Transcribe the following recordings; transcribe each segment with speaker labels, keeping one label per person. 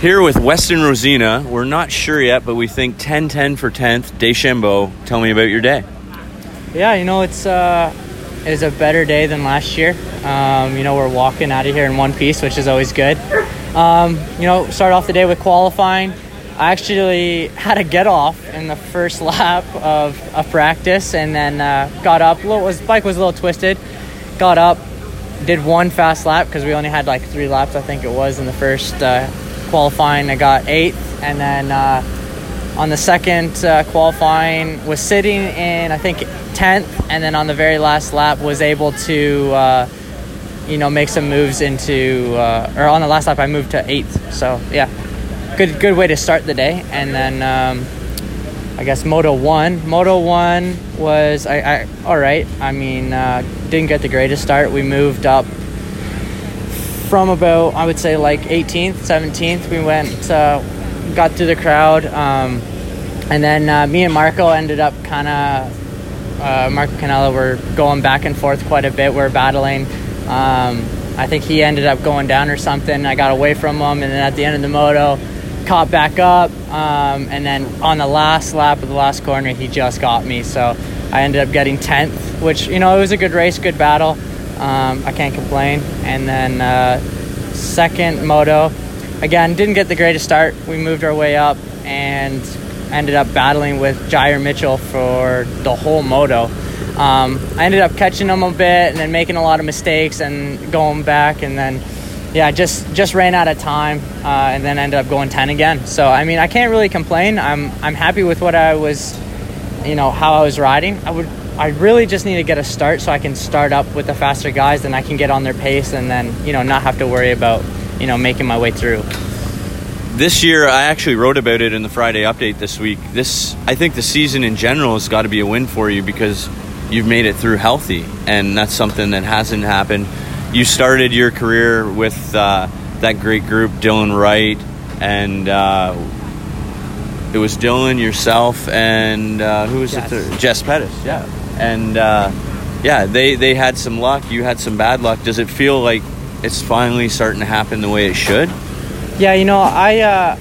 Speaker 1: Here with Westen Wrozyna. We're not sure yet, but we think 10 10 for 10th. Deschambault, tell me about your day.
Speaker 2: Yeah, you know, it's uh, it's a better day than last year. Um, you know, we're walking out of here in one piece, which is always good. Um, you know, start off the day with qualifying. I actually had a get off in the first lap of a practice, and then uh, got up. Little, was bike was a little twisted. Got up, did one fast lap because we only had like three laps, I think it was, in the first uh, qualifying. I got eighth, and then uh, on the second uh, qualifying was sitting in I think 10th, and then on the very last lap was able to uh, you know make some moves into uh, or on the last lap I moved to eighth. So yeah, good good way to start the day, and then. Um, I guess Moto One. Moto One was I, I all right. I mean, uh, didn't get the greatest start. We moved up from about I would say like 18th, 17th. We went, uh, got through the crowd, um, and then uh, me and Marco ended up kind of. Uh, Marco Cannella were going back and forth quite a bit. We are battling. Um, I think he ended up going down or something. I got away from him, and then at the end of the moto, caught back up. Um, and then on the last lap of the last corner, he just got me. So I ended up getting 10th, which, you know, it was a good race, good battle. Um, I can't complain. And then uh, second moto, again, didn't get the greatest start. We moved our way up and ended up battling with Jair Mitchell for the whole moto. Um, I ended up catching him a bit and then making a lot of mistakes and going back and then yeah just just ran out of time uh, and then ended up going 10 again so I mean I can't really complain I'm I'm happy with what I was you know how I was riding I would I really just need to get a start so I can start up with the faster guys and I can get on their pace and then you know not have to worry about you know making my way through
Speaker 1: this year I actually wrote about it in the Friday update this week. This I think the season in general has got to be a win for you because you've made it through healthy, and that's something that hasn't happened. You started your career with uh, that great group, Dylan Wright, and uh, it was Dylan, yourself, and uh, who was
Speaker 2: Jess.
Speaker 1: the third? Jess Pettis, yeah. And uh, yeah, they they had some luck. You had some bad luck. Does it feel like it's finally starting to happen the way it should?
Speaker 2: Yeah, you know, I uh,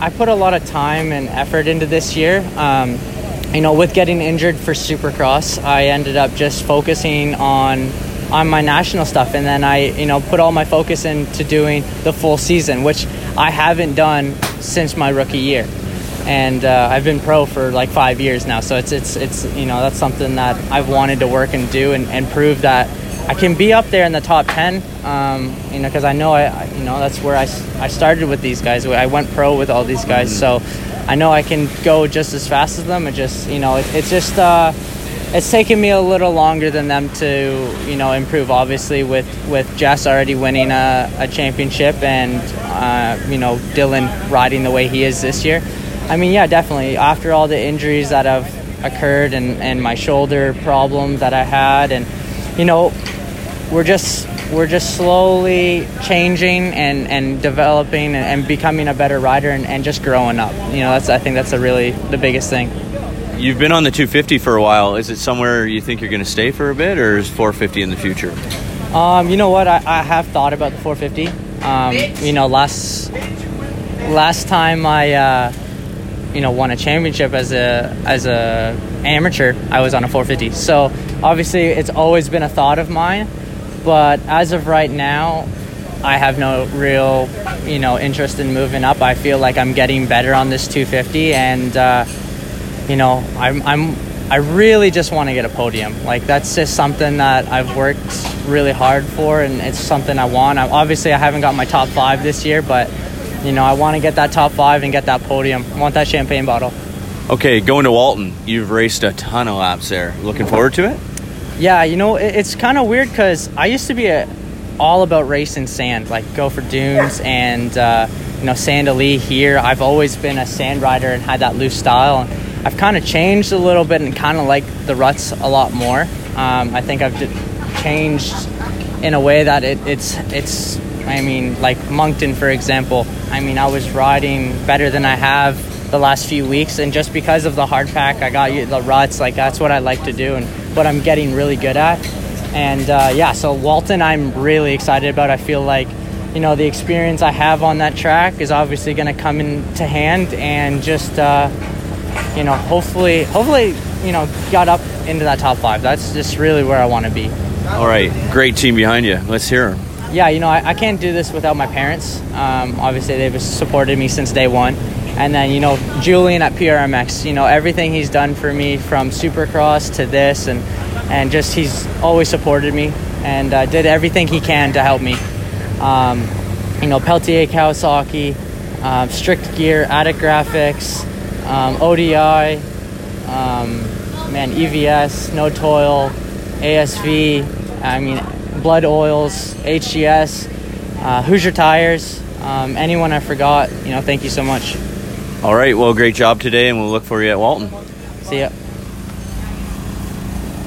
Speaker 2: I put a lot of time and effort into this year. Um, you know, with getting injured for Supercross, I ended up just focusing on on my national stuff, and then I, you know, put all my focus into doing the full season, which I haven't done since my rookie year. And uh, I've been pro for like five years now, so it's it's it's you know that's something that I've wanted to work and do and, and prove that I can be up there in the top 10, um, you know, because I know I, I, you know, that's where I, I started with these guys. I went pro with all these guys, so I know I can go just as fast as them. It just, you know, it, it's just, uh, it's taken me a little longer than them to, you know, improve. Obviously, with with Jess already winning a, a championship and, uh, you know, Dylan riding the way he is this year. I mean, yeah, definitely. After all the injuries that have occurred and, and my shoulder problem that I had, and you know, we're just we're just slowly changing and, and developing and, and becoming a better rider and, and just growing up. You know, that's I think that's a really the biggest thing.
Speaker 1: You've been on the 250 for a while. Is it somewhere you think you're going to stay for a bit, or is 450 in the future?
Speaker 2: Um, you know what? I, I have thought about the 450. Um, you know, last last time I uh, you know won a championship as a as a amateur, I was on a 450. So obviously, it's always been a thought of mine. But as of right now, I have no real you know interest in moving up. I feel like I'm getting better on this 250, and uh, you know I'm I'm I really just want to get a podium. Like that's just something that I've worked really hard for, and it's something I want. I, obviously, I haven't got my top five this year, but you know I want to get that top five and get that podium. I want that champagne bottle.
Speaker 1: Okay, going to Walton. You've raced a ton of laps there. Looking forward to it?
Speaker 2: Yeah, you know it, it's kind of weird because I used to be a, all about racing sand, like go for dunes and uh, you know sand Lee here. I've always been a sand rider and had that loose style. I've kind of changed a little bit and kind of like the ruts a lot more. Um, I think I've d- changed in a way that it, it's it's. I mean, like Moncton, for example. I mean, I was riding better than I have the last few weeks, and just because of the hard pack, I got the ruts. Like that's what I like to do, and what I'm getting really good at. And uh, yeah, so Walton, I'm really excited about. I feel like you know the experience I have on that track is obviously going to come into hand, and just uh, you know hopefully hopefully you know got up into that top five. That's just really where I want to be.
Speaker 1: All right, great team behind you. Let's hear them.
Speaker 2: Yeah, you know I, I can't do this without my parents. Um, obviously they've supported me since day one. And then, you know, Julian at PRMX, you know, everything he's done for me from Supercross to this, and, and just he's always supported me and uh, did everything he can to help me. Um, you know, Peltier Kawasaki, um, Strict Gear, Addict Graphics, um, ODI, um, man, EVS, No Toil, ASV, I mean, Blood Oils, HGS, uh, Hoosier Tires, um, anyone I forgot, you know, thank you so much.
Speaker 1: All right, well, great job today, and we'll look for you at Walton.
Speaker 2: See ya.